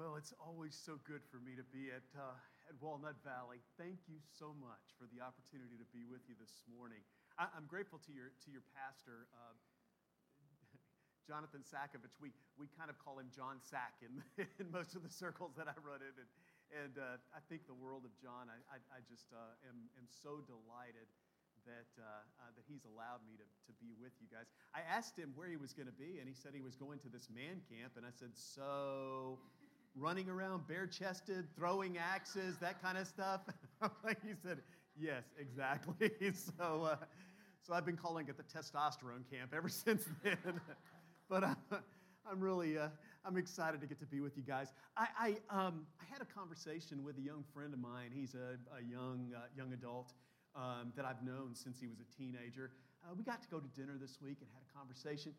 Well, it's always so good for me to be at, uh, at Walnut Valley. Thank you so much for the opportunity to be with you this morning. I, am grateful to your, to your pastor, uh, Jonathan Sakovich. We, we kind of call him John Sack in, in most of the circles that I run in. And, and uh, I think the world of John. I, I, I just uh, am, am so delighted that, uh, uh, that he's allowed me to, to be with you guys. I asked him where he was going to be, and he said he was going to this man camp. And I said, So running around bare chested, throwing axes, that kind of stuff? Like he said, Yes, exactly. so, uh, so I've been calling it the testosterone camp ever since then. but uh, I'm really uh, I'm excited to get to be with you guys. I, I, um, I had a conversation with a young friend of mine. He's a, a young, uh, young adult um, that I've known since he was a teenager. Uh, we got to go to dinner this week and had a conversation.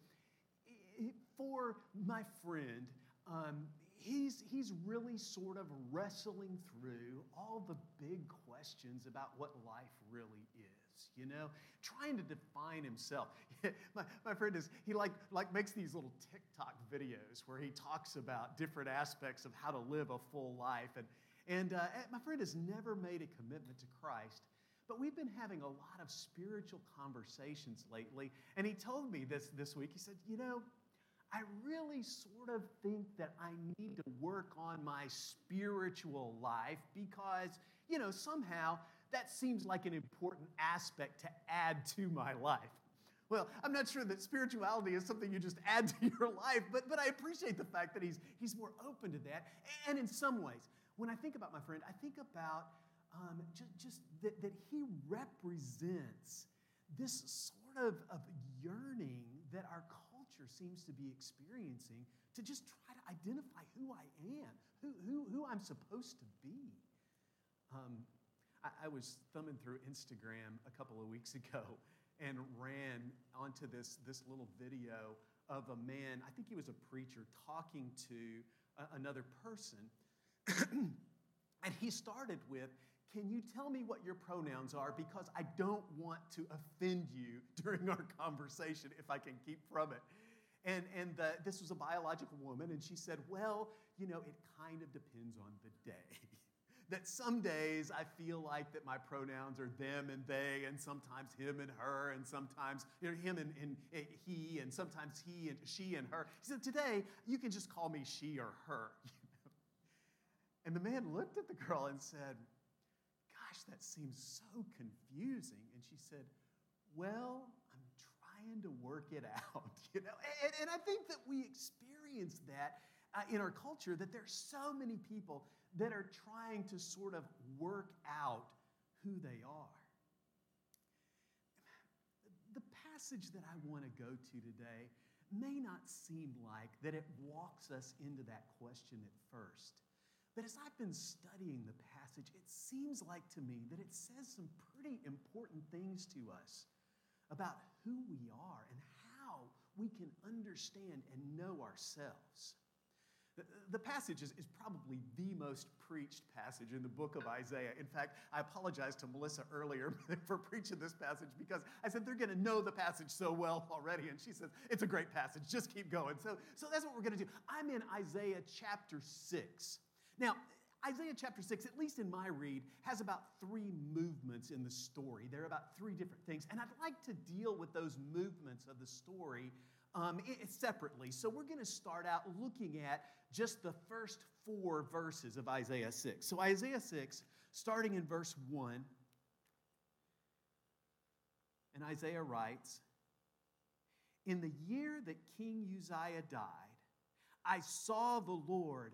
For my friend, um, he's, he's really sort of wrestling through all the big questions about what life really is, you know, trying to define himself. my, my friend is, he like, like makes these little TikTok videos where he talks about different aspects of how to live a full life. And, and uh, my friend has never made a commitment to Christ. But we've been having a lot of spiritual conversations lately. And he told me this this week. He said, You know, I really sort of think that I need to work on my spiritual life because, you know, somehow that seems like an important aspect to add to my life. Well, I'm not sure that spirituality is something you just add to your life, but, but I appreciate the fact that he's, he's more open to that. And in some ways, when I think about my friend, I think about um, just, just that, that he represents this sort of, of yearning that our culture seems to be experiencing to just try to identify who I am, who, who, who I'm supposed to be. Um, I, I was thumbing through Instagram a couple of weeks ago and ran onto this, this little video of a man, I think he was a preacher, talking to a, another person. and he started with, can you tell me what your pronouns are? Because I don't want to offend you during our conversation if I can keep from it. And, and the, this was a biological woman, and she said, Well, you know, it kind of depends on the day. that some days I feel like that my pronouns are them and they, and sometimes him and her, and sometimes you know, him and, and, and he, and sometimes he and she and her. He said, Today, you can just call me she or her. And the man looked at the girl and said, Gosh, that seems so confusing. And she said, Well, trying to work it out. You know? And, and I think that we experience that uh, in our culture, that there are so many people that are trying to sort of work out who they are. The passage that I want to go to today may not seem like that it walks us into that question at first. But as I've been studying the passage, it seems like to me that it says some pretty important things to us about who we are and how we can understand and know ourselves. The passage is, probably the most preached passage in the book of Isaiah. In fact, I apologized to Melissa earlier for preaching this passage because I said they're going to know the passage so well already. And she says, it's a great passage, just keep going. So, so that's what we're going to do. I'm in Isaiah chapter 6. Now, Isaiah chapter 6, at least in my read, has about three movements in the story. There are about three different things. And I'd like to deal with those movements of the story um, separately. So we're going to start out looking at just the first four verses of Isaiah 6. So, Isaiah 6, starting in verse 1, and Isaiah writes In the year that King Uzziah died, I saw the Lord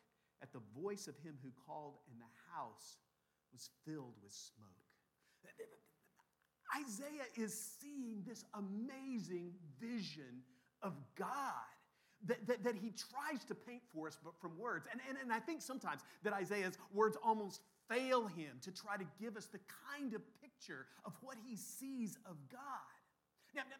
at the voice of him who called, and the house was filled with smoke. Isaiah is seeing this amazing vision of God. that, that, that he tries to paint for us but from words. And, and, and I think sometimes that Isaiah's words almost fail him to try to give us the kind of picture of what he sees of God. Now, now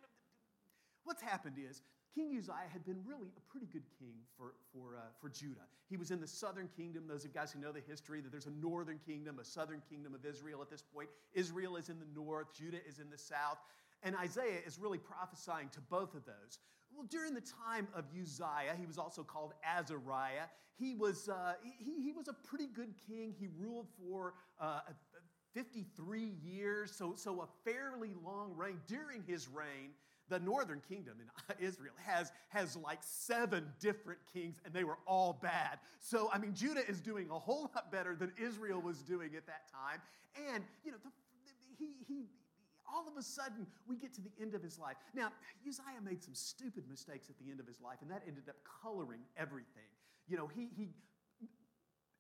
what's happened is King Uzziah had been really a pretty good king for, for, uh, for Judah. He was in the southern kingdom. Those of you guys who know the history, that there's a northern kingdom, a southern kingdom of Israel at this point. Israel is in the north, Judah is in the south. And Isaiah is really prophesying to both of those. Well, during the time of Uzziah, he was also called Azariah. He was, uh, he, he was a pretty good king. He ruled for uh, 53 years, so, so a fairly long reign. During his reign, the northern kingdom in Israel has, has like seven different kings, and they were all bad. So, I mean, Judah is doing a whole lot better than Israel was doing at that time. And, you know, the, he, he, all of a sudden, we get to the end of his life. Now, Uzziah made some stupid mistakes at the end of his life, and that ended up coloring everything. You know, he, he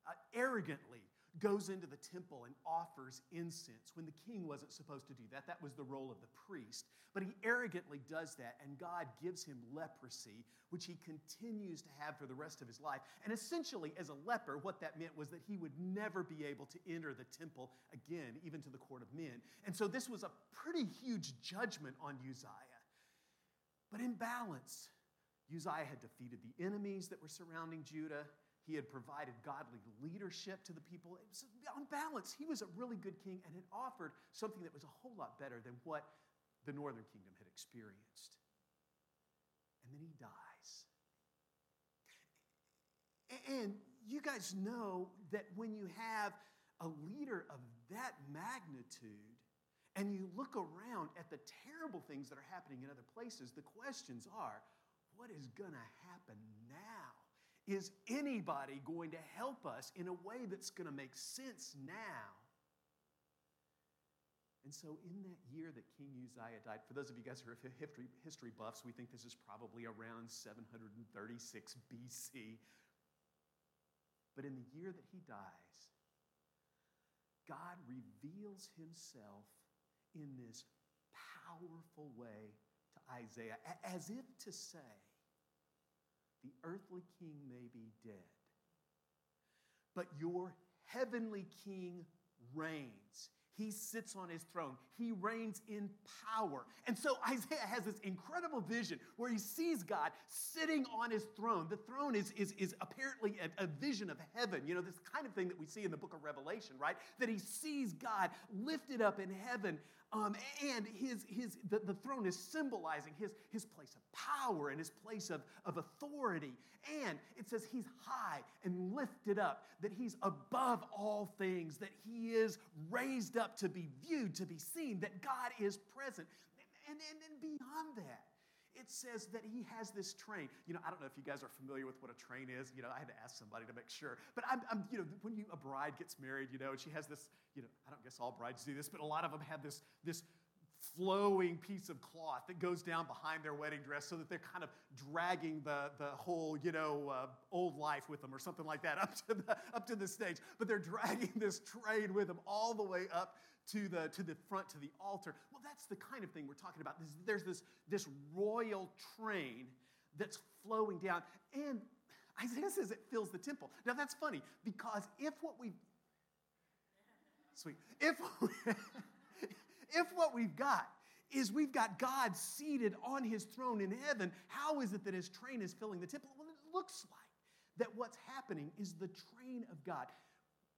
uh, arrogantly goes into the temple and offers incense when the king wasn't supposed to do that. That was the role of the priest. But he arrogantly does that, and God gives him leprosy, which he continues to have for the rest of his life. And essentially, as a leper, what that meant was that he would never be able to enter the temple again, even to the court of men. And so this was a pretty huge judgment on Uzziah. But in balance, Uzziah had defeated the enemies that were surrounding Judah. He had provided godly leadership to the people. It Was, on balance, he was a really good king and had offered something that was a whole lot better than what the northern kingdom had experienced. And then he dies. And you guys know that when you have a leader of that magnitude and you look around at the terrible things that are happening in other places, the questions are what is going to happen now? Is anybody going to help us in a way that's going to make sense now? And so, in that year that King Uzziah died, for those of you guys who are history, buffs, we think this is probably around 736 BC. But in the year that he dies, God reveals himself in this powerful way to Isaiah, as if to say, the earthly king may be dead, but your heavenly king reigns. He sits on his throne. He reigns in power. And so Isaiah has this incredible vision where he sees God sitting on his throne. The throne is, is, is apparently a, a, vision of heaven, you know, this kind of thing that we see in the book of Revelation, right? That he sees God lifted up in heaven um, and his, his, the, the throne is symbolizing his, his place of power and his place of, of authority. And it says he's high and lifted up, that he's above all things, that he is raised up to be viewed, to be seen, that God is present. And, and, and beyond that, it says that he has this train. You know, I don't know if you guys are familiar with what a train is. You know, I had to ask somebody to make sure. But I'm, I'm you know, when you, a bride gets married, you know, and she has this, you know, I don't guess all brides do this, but a lot of them have this, this flowing piece of cloth that goes down behind their wedding dress so that they're kind of dragging the, the whole, you know, uh, old life with them or something like that up to, the, up to the stage. But they're dragging this train with them all the way up to the, to the front, to the altar. Well, that's the kind of thing we're talking about. There's this, this royal train that's flowing down. And Isaiah says it fills the temple. Now, that's funny because if what we've, sweet, if, if what we've got is we've got God seated on his throne in heaven, how is it that his train is filling the temple? Well, it looks like that what's happening is the train of God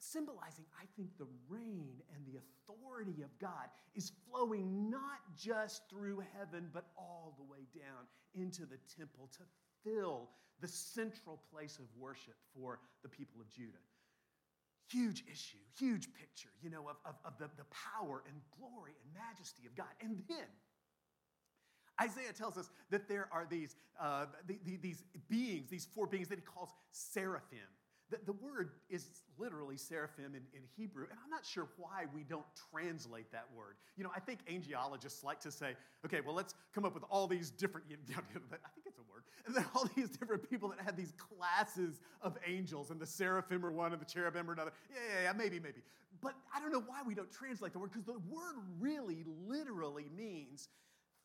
symbolizing, I think, the reign and the authority of God is flowing not just through heaven, but all the way down into the temple to fill the central place of worship for the people of Judah. Huge issue, huge picture, you know, of, of, of the, the power and glory and majesty of God. And then, Isaiah tells us that there are these, uh, the, the, these beings, these four beings that he calls seraphim. The, the word is literally seraphim in, in Hebrew, and I'm not sure why we don't translate that word. You know, I think angelologists like to say, okay, well, let's come up with all these different, you know, I think it's a word, and then all these different people that had these classes of angels, and the seraphim are one, and the cherubim are another. Yeah, yeah, yeah, maybe, maybe. But I don't know why we don't translate the word, because the word really literally means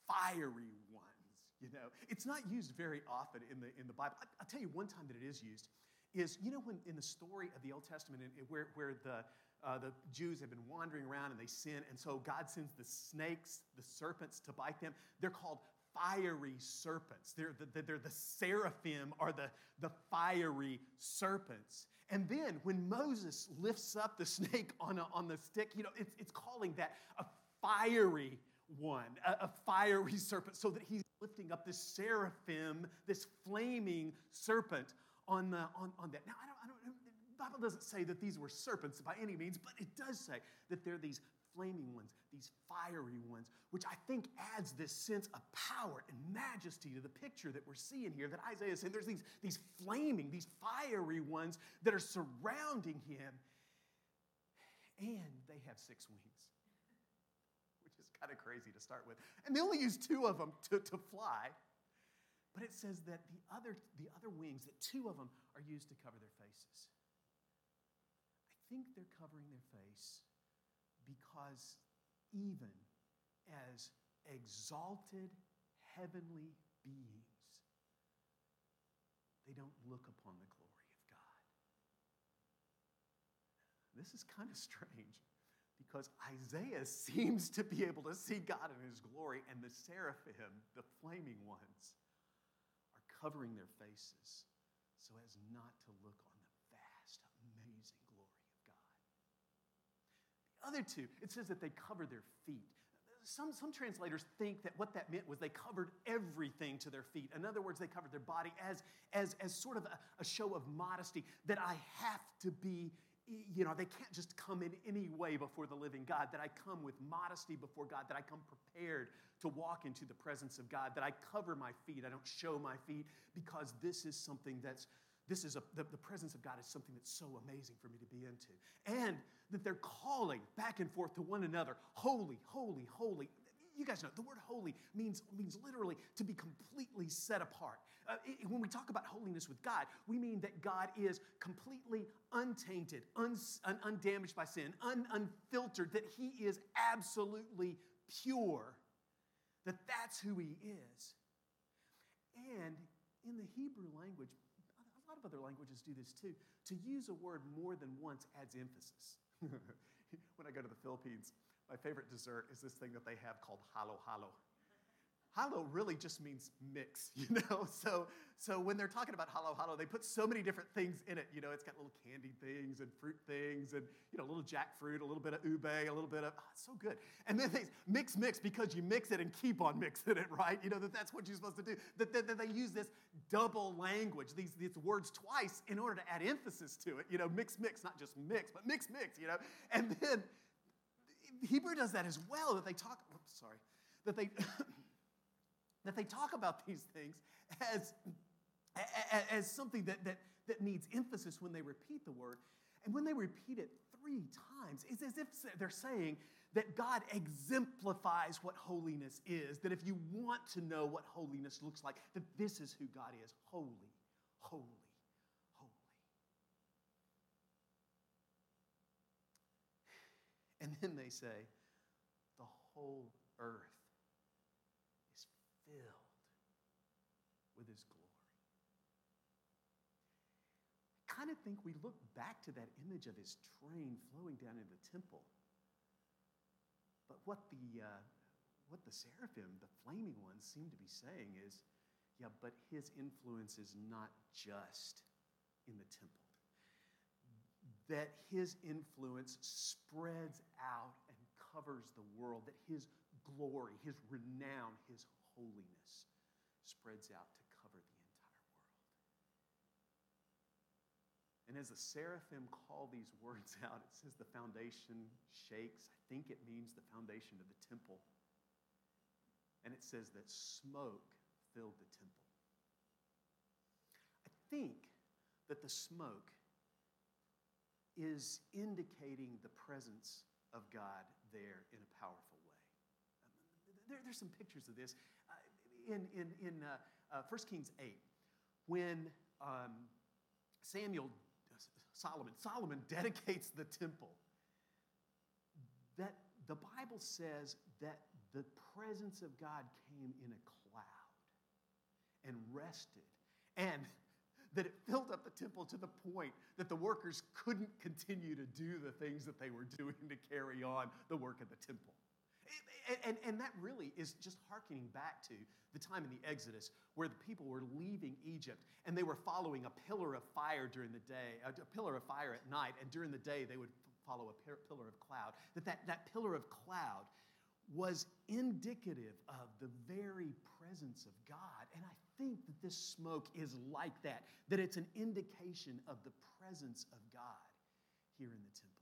fiery ones, You know, it's not used very often in the, in the Bible. I, will tell you one time that it is used is, you know, when in the story of the Old Testament, in, where, where the, uh, the Jews have been wandering around and they sin, and so God sends the snakes, the serpents to bite them. They're called fiery serpents. They're the, they're the seraphim are the, the fiery serpents. And then when Moses lifts up the snake on, a, on the stick, you know, it's, it's calling that a fiery one, a, a fiery serpent, so that he's lifting up this seraphim, this flaming serpent on, the, on, on that. Now, I don't, I don't, the Bible doesn't say that these were serpents by any means, but it does say that they're these flaming ones, these fiery ones, which I think adds this sense of power and majesty to the picture that we're seeing here that Isaiah is saying. There's these, these flaming, these fiery ones that are surrounding him, and they have six wings, which is kind of crazy to start with. And they only use two of them to, to fly. But it says that the other, the other wings, that two of them are used to cover their faces. I think they're covering their face because even as exalted heavenly beings, they don't look upon the glory of God. This is kind of strange because Isaiah seems to be able to see God in his glory, and the seraphim, the flaming ones, covering their faces so as not to look on the vast, amazing glory of God. The other two, it says that they covered their feet. Some, some translators think that what that meant was they covered everything to their feet. In other words, they covered their body as, as, as sort of a, a show of modesty that I have to be, you know, they can't just come in any way before the living God, that I come with modesty before God, that I come prepared to walk into the presence of God, that I cover my feet, I don't show my feet, because this is something that's this is a, the, the presence of God is something that's so amazing for me to be into. And that they're calling back and forth to one another, holy, holy, holy. You guys know the word holy means, means literally to be completely set apart. Uh, it, when we talk about holiness with God, we mean that God is completely untainted, un, un, undamaged by sin, un, unfiltered, that He is absolutely pure, that that's who He is. And in the Hebrew language, a lot of other languages do this too. To use a word more than once adds emphasis. when I go to the Philippines, my favorite dessert is this thing that they have called halo halo. Halo really just means mix, you know? So, so when they're talking about halo halo, they put so many different things in it. You know, it's got little candy things and fruit things and, you know, a little jackfruit, a little bit of ube, a little bit of, oh, so good. And then they mix, mix because you mix it and keep on mixing it, right? You know, that that's what you're supposed to do. That, that, that they use this double language, these, these words twice in order to add emphasis to it. You know, mix, mix, not just mix, but mix, mix, you know? And then Hebrew does that as well, that they talk, oops, sorry, that they, that they talk about these things as, as something that, that, that needs emphasis when they repeat the word. And when they repeat it three times, it's as if they're saying that God exemplifies what holiness is. That if you want to know what holiness looks like, that this is who God is holy, holy, holy. And then they say, the whole earth is filled with his glory. I kind of think we look back to that image of his train flowing down into the temple. But what the, uh, what the seraphim, the flaming ones, seem to be saying is, yeah, but his influence is not just in the temple. That his influence spreads out and covers the world, that his glory, his renown, his holiness spreads out to cover the entire world. And as the seraphim call these words out, it says the foundation shakes. I think it means the foundation of the temple. And it says that smoke filled the temple. I think that the smoke is indicating the presence of God there in a powerful way. There, there's some pictures of this in, in, in uh, uh, 1 Kings 8, when um, Samuel, Solomon, Solomon dedicates the temple, that the Bible says that the presence of God came in a cloud. and rested. And that it filled up the temple to the point that the workers couldn't continue to do the things that they were doing to carry on the work of the temple. And, and, and, that really is just hearkening back to the time in the Exodus where the people were leaving Egypt and they were following a pillar of fire during the day, a pillar of fire at night, and during the day they would follow a pillar of cloud. That, that that pillar of cloud was indicative of the very presence of God. And I think that this smoke is like that, that it's an indication of the presence of God here in the temple.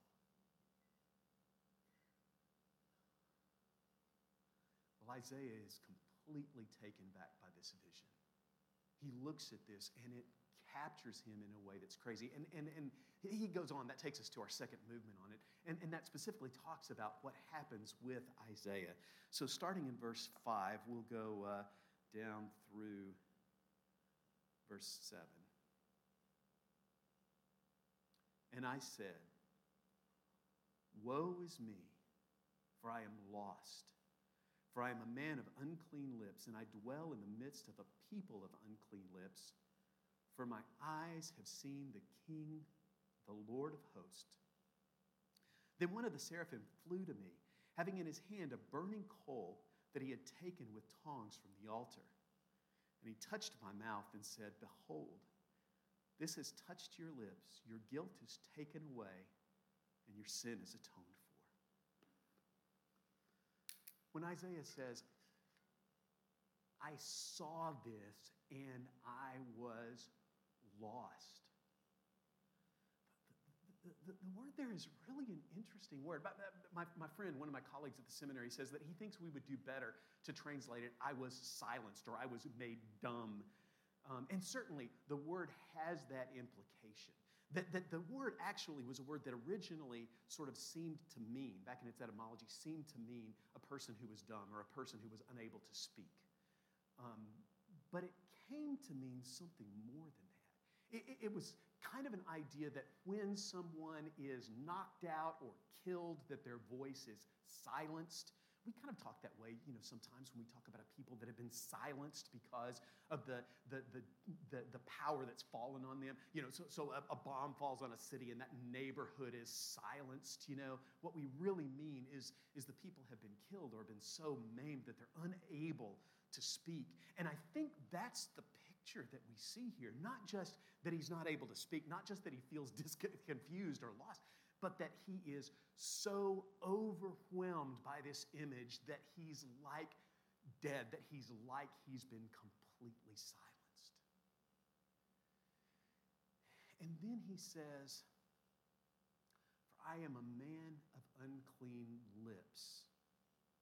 Well, Isaiah is completely taken back by this vision. He looks at this and it captures him in a way that's crazy. And, and, and he goes on, that takes us to our second movement on it. And, and that specifically talks about what happens with Isaiah. So, starting in verse 5, we'll go uh, down through verse 7. And I said, Woe is me, for I am lost for I am a man of unclean lips, and I dwell in the midst of a people of unclean lips. For my eyes have seen the King, the Lord of hosts. Then one of the seraphim flew to me, having in his hand a burning coal that he had taken with tongs from the altar. And he touched my mouth and said, Behold, this has touched your lips. Your guilt is taken away, and your sin is atoned for. when Isaiah says, I saw this and I was lost. The, the, word there is really an interesting word. My, my friend, one of my colleagues at the seminary, says that he thinks we would do better to translate it, I was silenced or I was made dumb. Um, and certainly the word has that implication. That, that the word actually was a word that originally sort of seemed to mean, back in its etymology, seemed to mean a person who was dumb or a person who was unable to speak. Um, but it came to mean something more than that. It, it, it was kind of an idea that when someone is knocked out or killed, that their voice is silenced we kind of talk that way, you know, sometimes when we talk about a people that have been silenced because of the, the, the, the, the power that's fallen on them. You know, so, so a, a, bomb falls on a city and that neighborhood is silenced, you know. What we really mean is, is the people have been killed or been so maimed that they're unable to speak. And I think that's the picture that we see here. Not just that he's not able to speak, not just that he feels dis- confused or lost, but that he is so overwhelmed by this image that he's like dead, that he's like he's been completely silenced. And then he says, For I am a man of unclean lips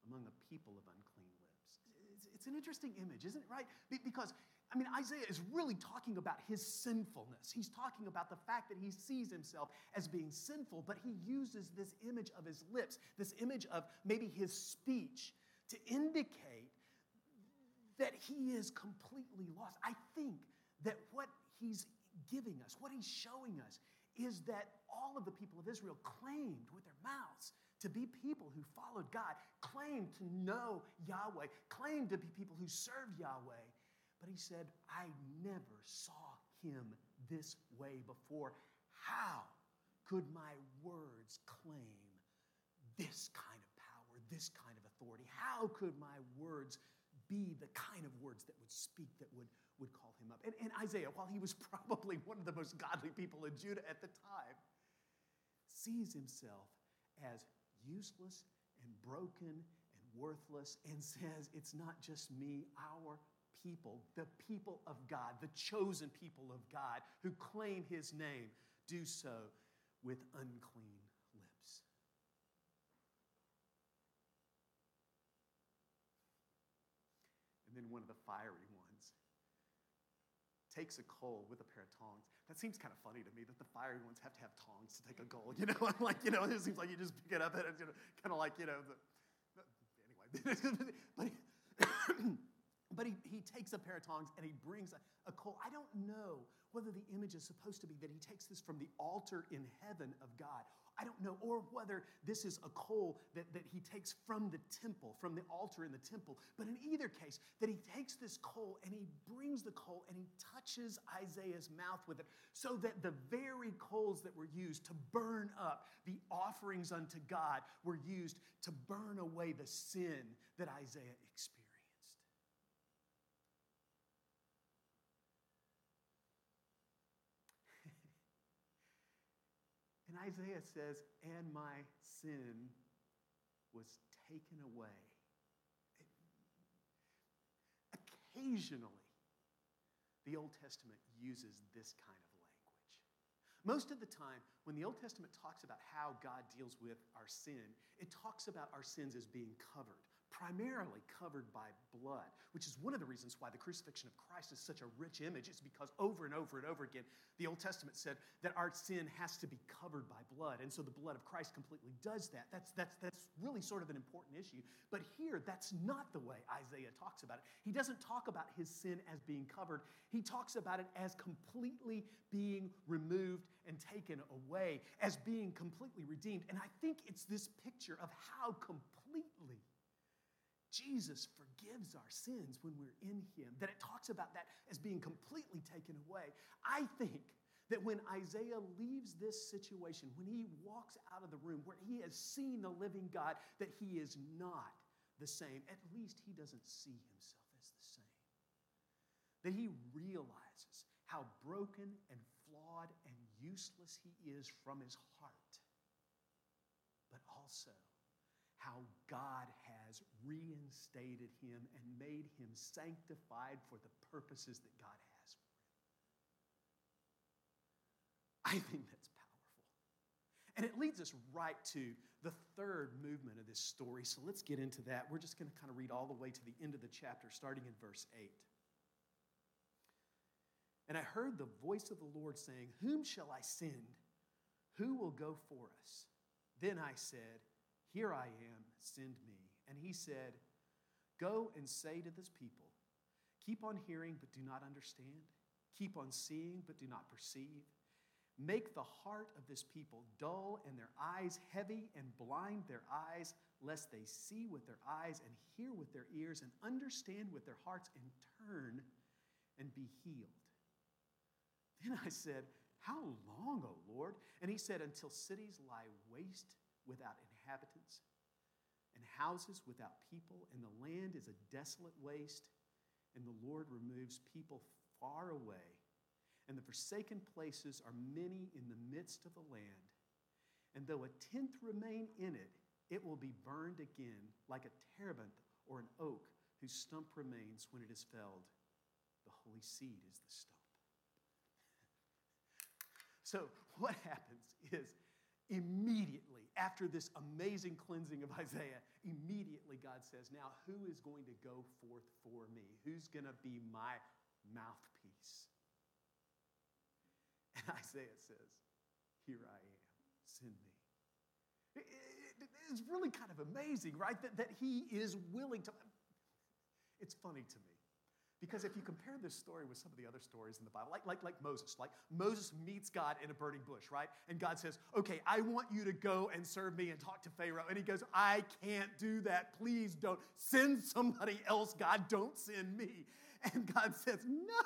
among a people of unclean lips. It's, it's an interesting image, isn't it, right? Because I mean, Isaiah is really talking about his sinfulness. He's talking about the fact that he sees himself as being sinful, but he uses this image of his lips, this image of maybe his speech, to indicate that he is completely lost. I think that what he's giving us, what he's showing us, is that all of the people of Israel claimed with their mouths to be people who followed God, claimed to know Yahweh, claimed to be people who served Yahweh. But he said, I never saw him this way before. How could my words claim this kind of power, this kind of authority? How could my words be the kind of words that would speak, that would, would call him up? And, and Isaiah, while he was probably one of the most godly people in Judah at the time, sees himself as useless and broken and worthless and says, It's not just me, our people, the people of God, the chosen people of God who claim his name, do so with unclean lips. And then one of the fiery ones takes a coal with a pair of tongs. That seems kind of funny to me that the fiery ones have to have tongs to take a coal. You know, I'm like, you know, it seems like you just pick it up and it's you know, kind of like, you know, the, anyway. but but he, he takes a pair of tongs and he brings a, a coal. I don't know whether the image is supposed to be that he takes this from the altar in heaven of God. I don't know. Or whether this is a coal that, that he takes from the temple, from the altar in the temple. But in either case, that he takes this coal and he brings the coal and he touches Isaiah's mouth with it so that the very coals that were used to burn up the offerings unto God were used to burn away the sin that Isaiah experienced. And Isaiah says, and my sin was taken away. Occasionally, the Old Testament uses this kind of language. Most of the time, when the Old Testament talks about how God deals with our sin, it talks about our sins as being covered primarily covered by blood, which is one of the reasons why the crucifixion of Christ is such a rich image. It's because over and over and over again, the Old Testament said that our sin has to be covered by blood. And so the blood of Christ completely does that. That's, that's, that's really sort of an important issue. But here, that's not the way Isaiah talks about it. He doesn't talk about his sin as being covered, he talks about it as completely being removed and taken away, as being completely redeemed. And I think it's this picture of how completely Jesus forgives our sins when we're in Him, that it talks about that as being completely taken away. I think that when Isaiah leaves this situation, when he walks out of the room where he has seen the living God, that he is not the same. At least he doesn't see himself as the same. That he realizes how broken and flawed and useless he is from his heart, but also how God has reinstated him and made him sanctified for the purposes that God has for him. I think that's powerful. And it leads us right to the third movement of this story. So let's get into that. We're just going to kind of read all the way to the end of the chapter, starting in verse 8. And I heard the voice of the Lord saying, Whom shall I send? Who will go for us? Then I said, here I am, send me. And he said, Go and say to this people, Keep on hearing, but do not understand. Keep on seeing, but do not perceive. Make the heart of this people dull and their eyes heavy and blind their eyes, lest they see with their eyes and hear with their ears and understand with their hearts and turn and be healed. Then I said, How long, O Lord? And he said, Until cities lie waste without inhabitants, and houses without people, and the land is a desolate waste, and the Lord removes people far away. And the forsaken places are many in the midst of the land. And though a tenth remain in it, it will be burned again like a terebinth or an oak whose stump remains when it is felled. The holy seed is the stump. so, what happens is immediately after this amazing cleansing of Isaiah, immediately God says, Now, who is going to go forth for me? Who's going to be my mouthpiece? And Isaiah says, Here I am, send me. it's really kind of amazing, right? That, that he is willing to. It's funny to me because if you compare this story with some of the other stories in the Bible, like, like, like Moses, like Moses meets God in a burning bush, right? And God says, Okay, I want you to go and serve me and talk to Pharaoh. And he goes, I can't do that. Please don't. Send somebody else, God. Don't send me. And God says,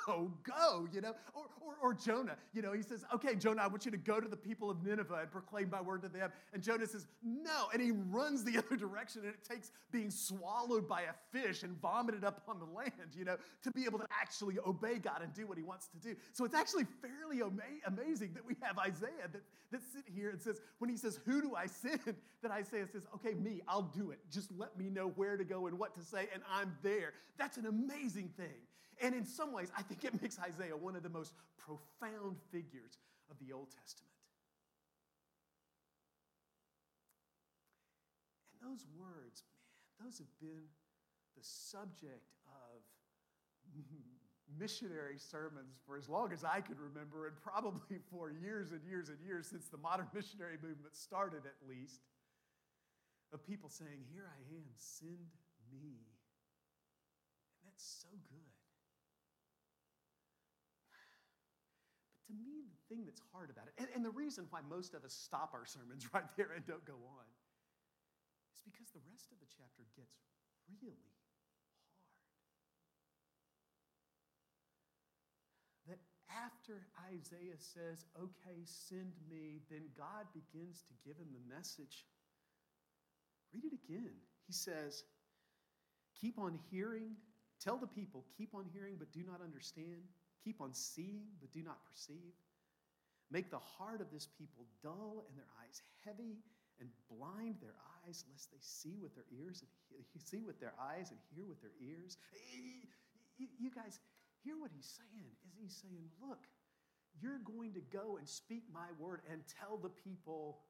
No, go, you know. Or, or, or, Jonah, you know, he says, Okay, Jonah, I want you to go to the people of Nineveh and proclaim my word to them. And Jonah says, No. And he runs the other direction, and it takes being swallowed by a fish and vomited up on the land, you know, to be able to actually obey God and do what he wants to do. So it's actually fairly ama- amazing that we have Isaiah that, that sit here and says, when he says, Who do I send? That Isaiah says, Okay, me, I'll do it. Just let me know where to go and what to say, and I'm there. That's an amazing thing. And in some ways, I think it makes Isaiah one of the most profound figures of the Old Testament. And those words, man, those have been the subject of missionary sermons for as long as I can remember, and probably for years and years and years since the modern missionary movement started, at least, of people saying, Here I am, send me. And that's so good. To me, the thing that's hard about it, and, and the reason why most of us stop our sermons right there and don't go on, is because the rest of the chapter gets really hard. that after Isaiah says, Okay, send me, then God begins to give him the message. Read it again. He says, Keep on hearing. Tell the people, keep on hearing, but do not understand. Keep on seeing, but do not perceive. Make the heart of this people dull and their eyes heavy, and blind their eyes, lest they see with their ears and he- see with their eyes and hear with their ears. You guys, hear what he's saying is he's saying, look, you're going to go and speak my word and tell the people,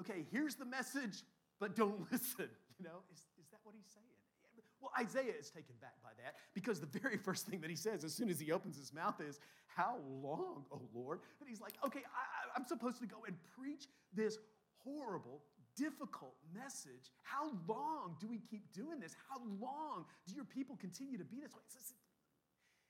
okay, here's the message, but don't listen. You know, is, is that what he's saying? Well, Isaiah is taken back by that because the very first thing that he says as soon as he opens his mouth is, How long, oh Lord? And he's like, Okay, I, I'm supposed to go and preach this horrible, difficult message. How long do we keep doing this? How long do your people continue to be this way? It's,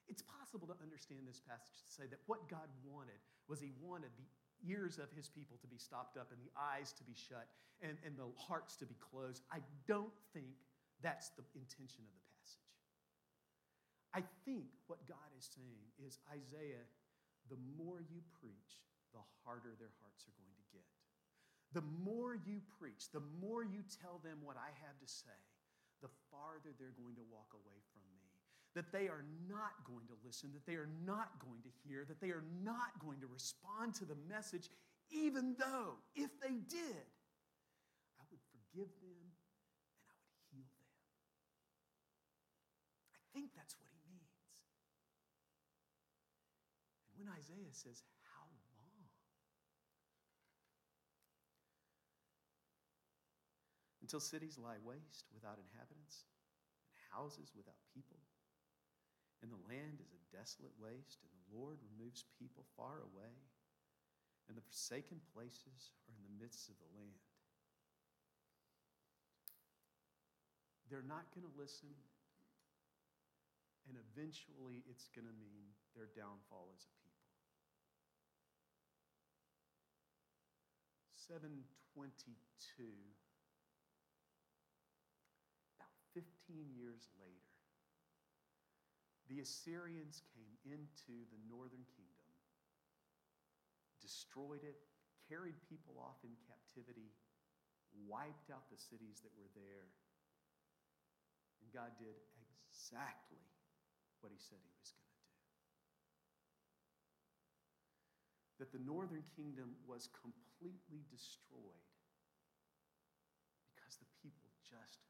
it's possible to understand this passage to say that what God wanted was He wanted the ears of His people to be stopped up and the eyes to be shut and, and the hearts to be closed. I don't think that's the intention of the passage. I think what God is saying is Isaiah, the more you preach, the harder their hearts are going to get. The more you preach, the more you tell them what I have to say, the farther they're going to walk away from me that they are not going to listen, that they are not going to hear, that they are not going to respond to the message, even though, if they did, I would forgive them and I would heal them. I think that's what he means. And when Isaiah says, How long? Until cities lie waste without inhabitants and houses without people and the land is a desolate waste, and the Lord removes people far away, and the forsaken places are in the midst of the land. They're not going to listen, and eventually it's going to mean their downfall as a people. 722, about 15 years later the Assyrians came into the northern kingdom, destroyed it, carried people off in captivity, wiped out the cities that were there. And God did exactly what he said he was going to do. That the northern kingdom was completely destroyed because the people just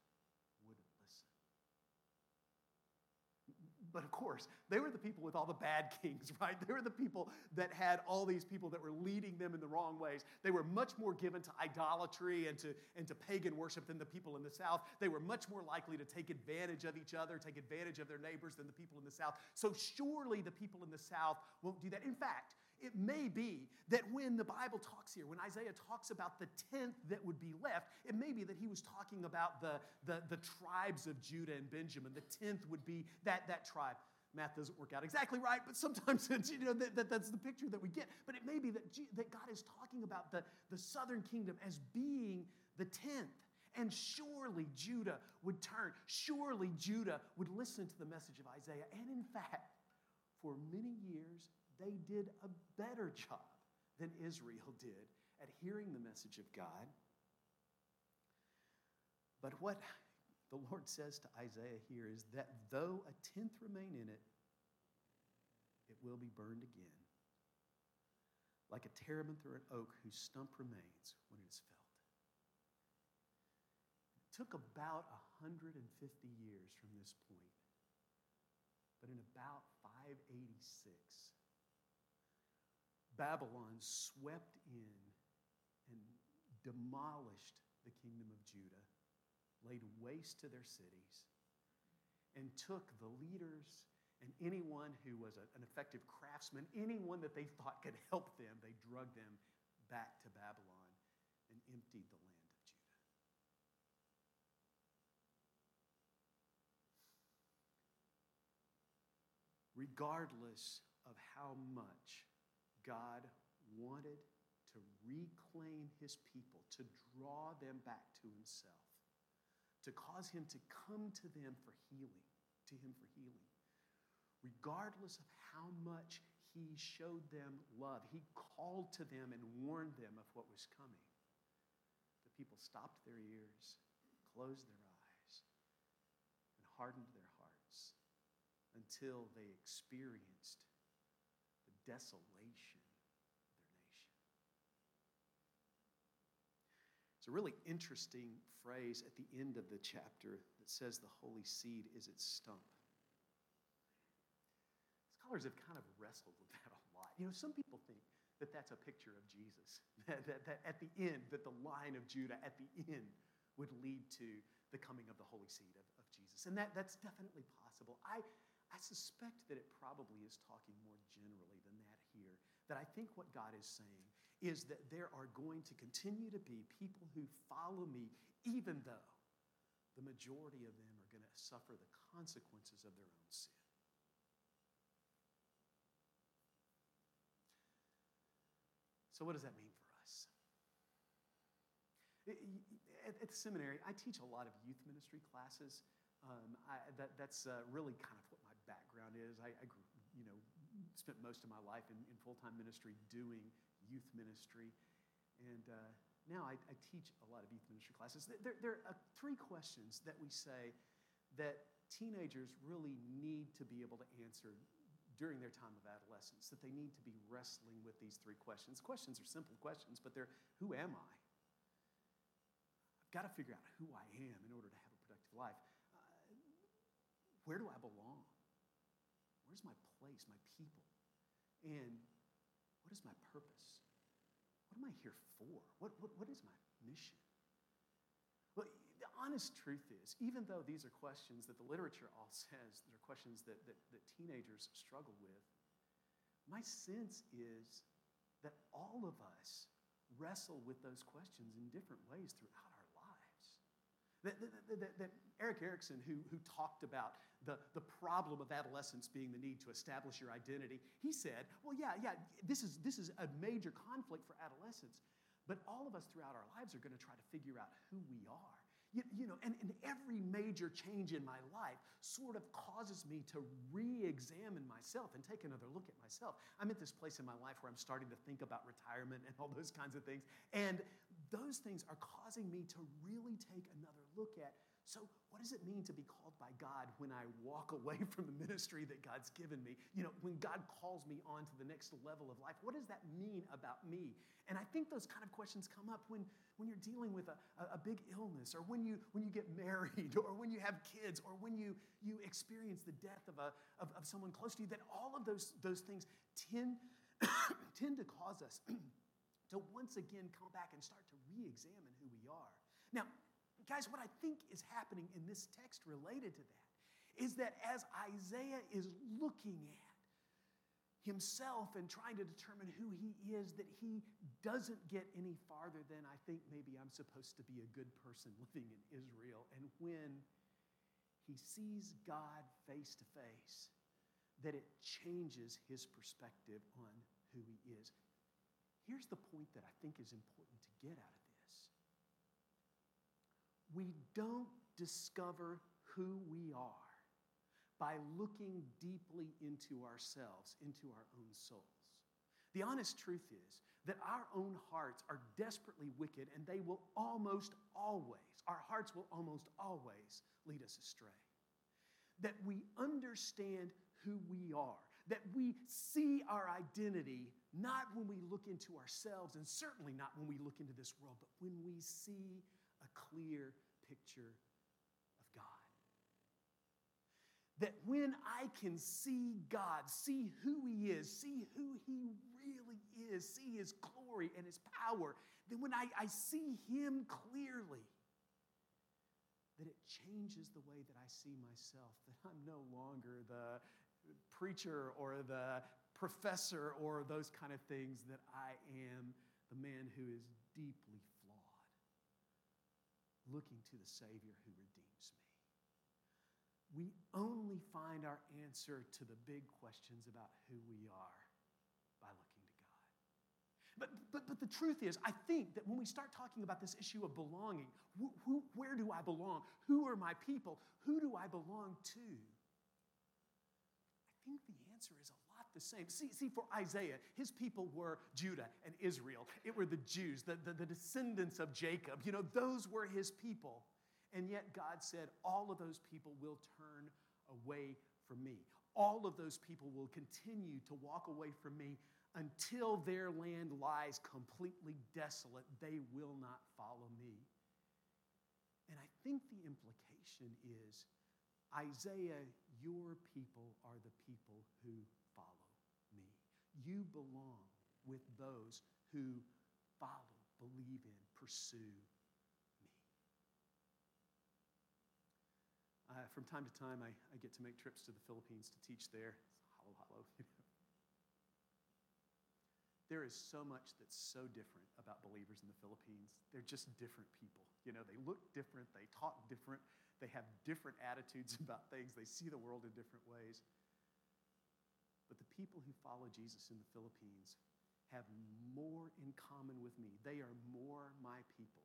But of course, they were the people with all the bad kings, right? They were the people that had all these people that were leading them in the wrong ways. They were much more given to idolatry and to, and to pagan worship than the people in the South. They were much more likely to take advantage of each other, take advantage of their neighbors than the people in the South. So surely the people in the South won't do that. In fact, it may be that when the Bible talks here, when Isaiah talks about the tenth that would be left, it may be that he was talking about the, the, the tribes of Judah and Benjamin. The tenth would be that, that tribe. Math doesn't work out exactly right, but sometimes you know, that, that, that's the picture that we get. But it may be that, G, that God is talking about the, the southern kingdom as being the tenth. And surely Judah would turn. Surely Judah would listen to the message of Isaiah. And in fact, for many years, they did a better job than Israel did at hearing the message of God. But what the Lord says to Isaiah here is that though a tenth remain in it, it will be burned again, like a terebinth or an oak whose stump remains when it is felled. It took about 150 years from this point, but in about 586, Babylon swept in and demolished the kingdom of Judah, laid waste to their cities, and took the leaders and anyone who was a, an effective craftsman, anyone that they thought could help them, they drug them back to Babylon and emptied the land of Judah. Regardless of how much God wanted to reclaim his people, to draw them back to himself, to cause him to come to them for healing, to him for healing. Regardless of how much he showed them love, he called to them and warned them of what was coming. The people stopped their ears, closed their eyes, and hardened their hearts until they experienced the desolation a really interesting phrase at the end of the chapter that says the holy seed is its stump. Scholars have kind of wrestled with that a lot. You know, some people think that that's a picture of Jesus, that, that, that at the end, that the line of Judah at the end would lead to the coming of the holy seed of, of Jesus. And that, that's definitely possible. I, I suspect that it probably is talking more generally than that here. That I think what God is saying is that there are going to continue to be people who follow me, even though the majority of them are going to suffer the consequences of their own sin. So, what does that mean for us? At, the seminary, I teach a lot of youth ministry classes. Um, I, that, that's uh, really kind of what my background is. I, I grew, you know, spent most of my life in, in full time ministry doing youth ministry. And uh, now I, I, teach a lot of youth ministry classes. There, there are three questions that we say that teenagers really need to be able to answer during their time of adolescence, that they need to be wrestling with these three questions. Questions are simple questions, but they're who am I? I've got to figure out who I am in order to have a productive life. Uh, where do I belong? Where's my place, my people? And what is my purpose? What am I here for? What, what, what is my mission? Well, the honest truth is, even though these are questions that the literature all says, that are questions that, that, that teenagers struggle with, my sense is that all of us wrestle with those questions in different ways throughout our lives. That, that, that, that Erik Erikson, who, who talked about the, the problem of adolescence being the need to establish your identity, he said, well, yeah, yeah, this is, this is a major conflict for adolescents, but all of us throughout our lives are going to try to figure out who we are. You, you know, and, and every major change in my life sort of causes me to re examine myself and take another look at myself. I'm at this place in my life where I'm starting to think about retirement and all those kinds of things. And those things are causing me to really take another look at so, what does it mean to be called by God when I walk away from the ministry that God's given me? You know, when God calls me on to the next level of life, what does that mean about me? And I think those kind of questions come up when, when you're dealing with a, a, big illness, or when you, when you get married, or when you have kids, or when you, you experience the death of, a, of, of someone close to you, that all of those, those things tend, tend to cause us to once again come back and start to re examine who we are. Now, Guys, what I think is happening in this text related to that is that as Isaiah is looking at himself and trying to determine who he is, that he doesn't get any farther than I think maybe I'm supposed to be a good person living in Israel. And when he sees God face to face, that it changes his perspective on who he is. Here's the point that I think is important to get out of we don't discover who we are by looking deeply into ourselves, into our own souls. The honest truth is that our own hearts are desperately wicked and they will almost always, our hearts will almost always lead us astray. That we understand who we are, that we see our identity not when we look into ourselves and certainly not when we look into this world, but when we see clear picture of God. That when I can see God, see who He is, see who He really is, see His glory and His power, then when I, I see Him clearly, that it changes the way that I see myself, that I'm no longer the preacher or the professor or those kind of things, that I am the man who is deeply looking to the Savior who redeems me. We only find our answer to the big questions about who we are by looking to God. But, but, but the truth is, I think that when we start talking about this issue of belonging, who, where do I belong? Who are my people? Who do I belong to? I think the answer is a the same. See, see for Isaiah, his people were Judah and Israel. It were the Jews, the, the, the descendants of Jacob. You know, those were his people. And yet God said, all of those people will turn away from me. All of those people will continue to walk away from me until their land lies completely desolate. They will not follow me. And I think the implication is Isaiah, your people are the people who. You belong with those who follow, believe in, pursue Uh, from time to time, I, I get to make trips to the Philippines to teach there. Halo, halo. there is so much that's so different about believers in the Philippines. They're just different people. You know, they look different, they talk different, they have different attitudes about things, they see the world in different ways. People who follow Jesus in the Philippines have more in common with me. They are more my people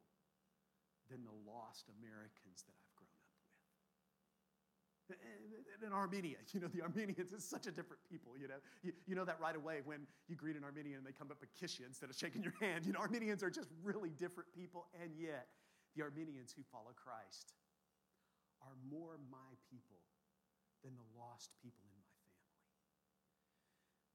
than the lost Americans that I've grown up with. in Armenia, you know, the Armenians is such a different people, you know. You, you know that right away when you greet an Armenian and they come up and kiss you instead of shaking your hand. You know, Armenians are just really different people, and yet the Armenians who follow Christ are more my people than the lost people in.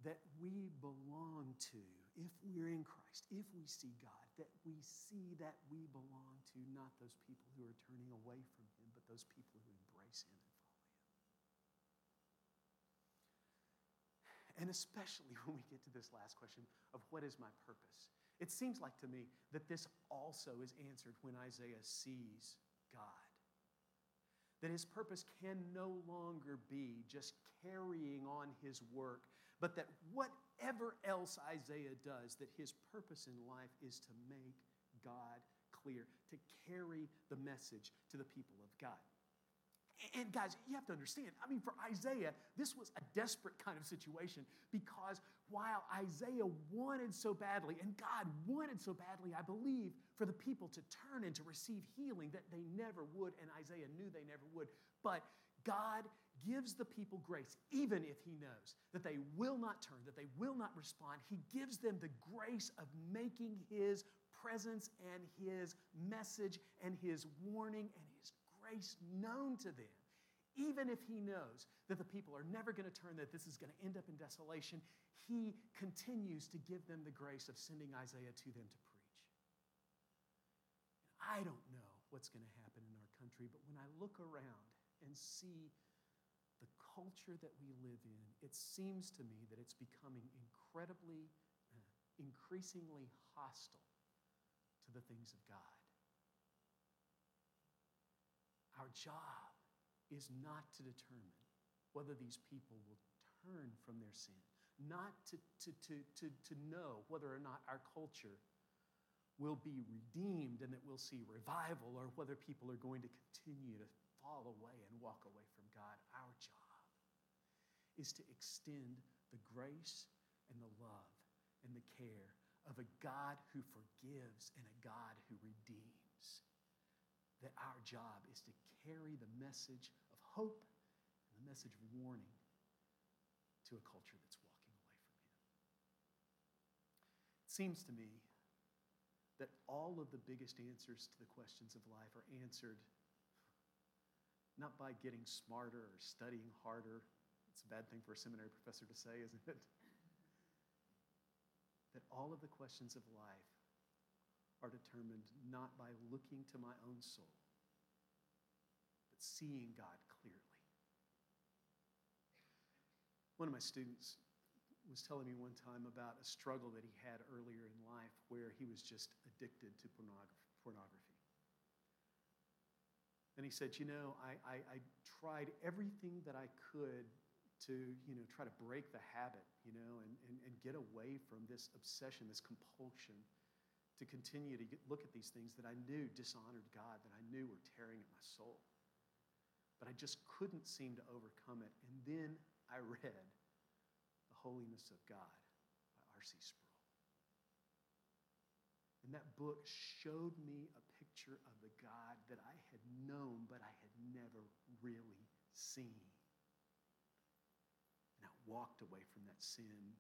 That we belong to, if we're in Christ, if we see God, that we see that we belong to not those people who are turning away from Him, but those people who embrace Him And follow Him. And especially when we get to this last question of what is my purpose? It seems like to me that this also is answered when Isaiah sees God. That his purpose can no longer be just carrying on his work, but that whatever else Isaiah does, that his purpose in life is to make God clear, to carry the message to the people of God. And guys, you have to understand, I mean, for Isaiah, this was a desperate kind of situation because while Isaiah wanted so badly, and God wanted so badly, I believe, for the people to turn and to receive healing that they never would, and Isaiah knew they never would. But God gives the people grace, even if He knows that they will not turn, that they will not respond. He gives them the grace of making His presence and His message and His warning and His grace known to them. Even if he knows that the people are never going to turn, that this is going to end up in desolation, he continues to give them the grace of sending Isaiah to them to preach. I don't know what's going to happen in our country, but when I look around and see culture that we live in, it seems to me that it's becoming incredibly, uh, increasingly hostile to the things of God. Our job is not to determine whether these people will turn from their sin, not to, to, to, to, to know whether or not our culture will be redeemed and that we'll see revival or whether people are going to continue to fall away and walk away from God. Our job is to extend the grace and the love and the care of a God who forgives and a God who redeems that our job is to carry the message of hope and the message of warning to a culture that's walking away from Him. It seems to me that all of the biggest answers to the questions of life are answered not by getting smarter or studying harder. It's a bad thing for a seminary professor to say, isn't it? That all of the questions of life are determined not by looking to my own soul, but seeing God clearly. One of my students was telling me one time about a struggle that he had earlier in life where he was just addicted to pornography. And he said, You know, I, I, I tried everything that I could to, you know, try to break the habit, you know, and, and, and get away from this obsession, this compulsion to continue to get, look at these things that I knew dishonored God, that I knew were tearing at my soul. But I just couldn't seem to overcome it. And then I read The Holiness of God by R.C. Sproul. And that book showed me a picture of the God that I had known, but I had never really seen. Walked away from that sin,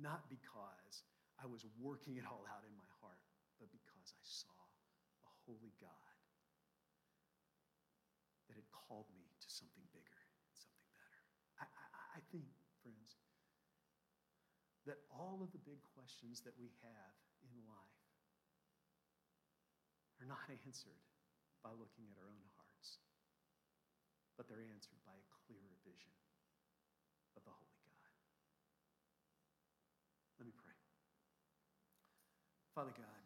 not because I was working it all out in my heart, but because I saw a holy God that had called me to something bigger and something better. I, I, I think, friends, that all of the big questions that we have in life are not answered by looking at our own hearts, but they're answered by a clearer vision of the Holy God. Let me pray. Father God,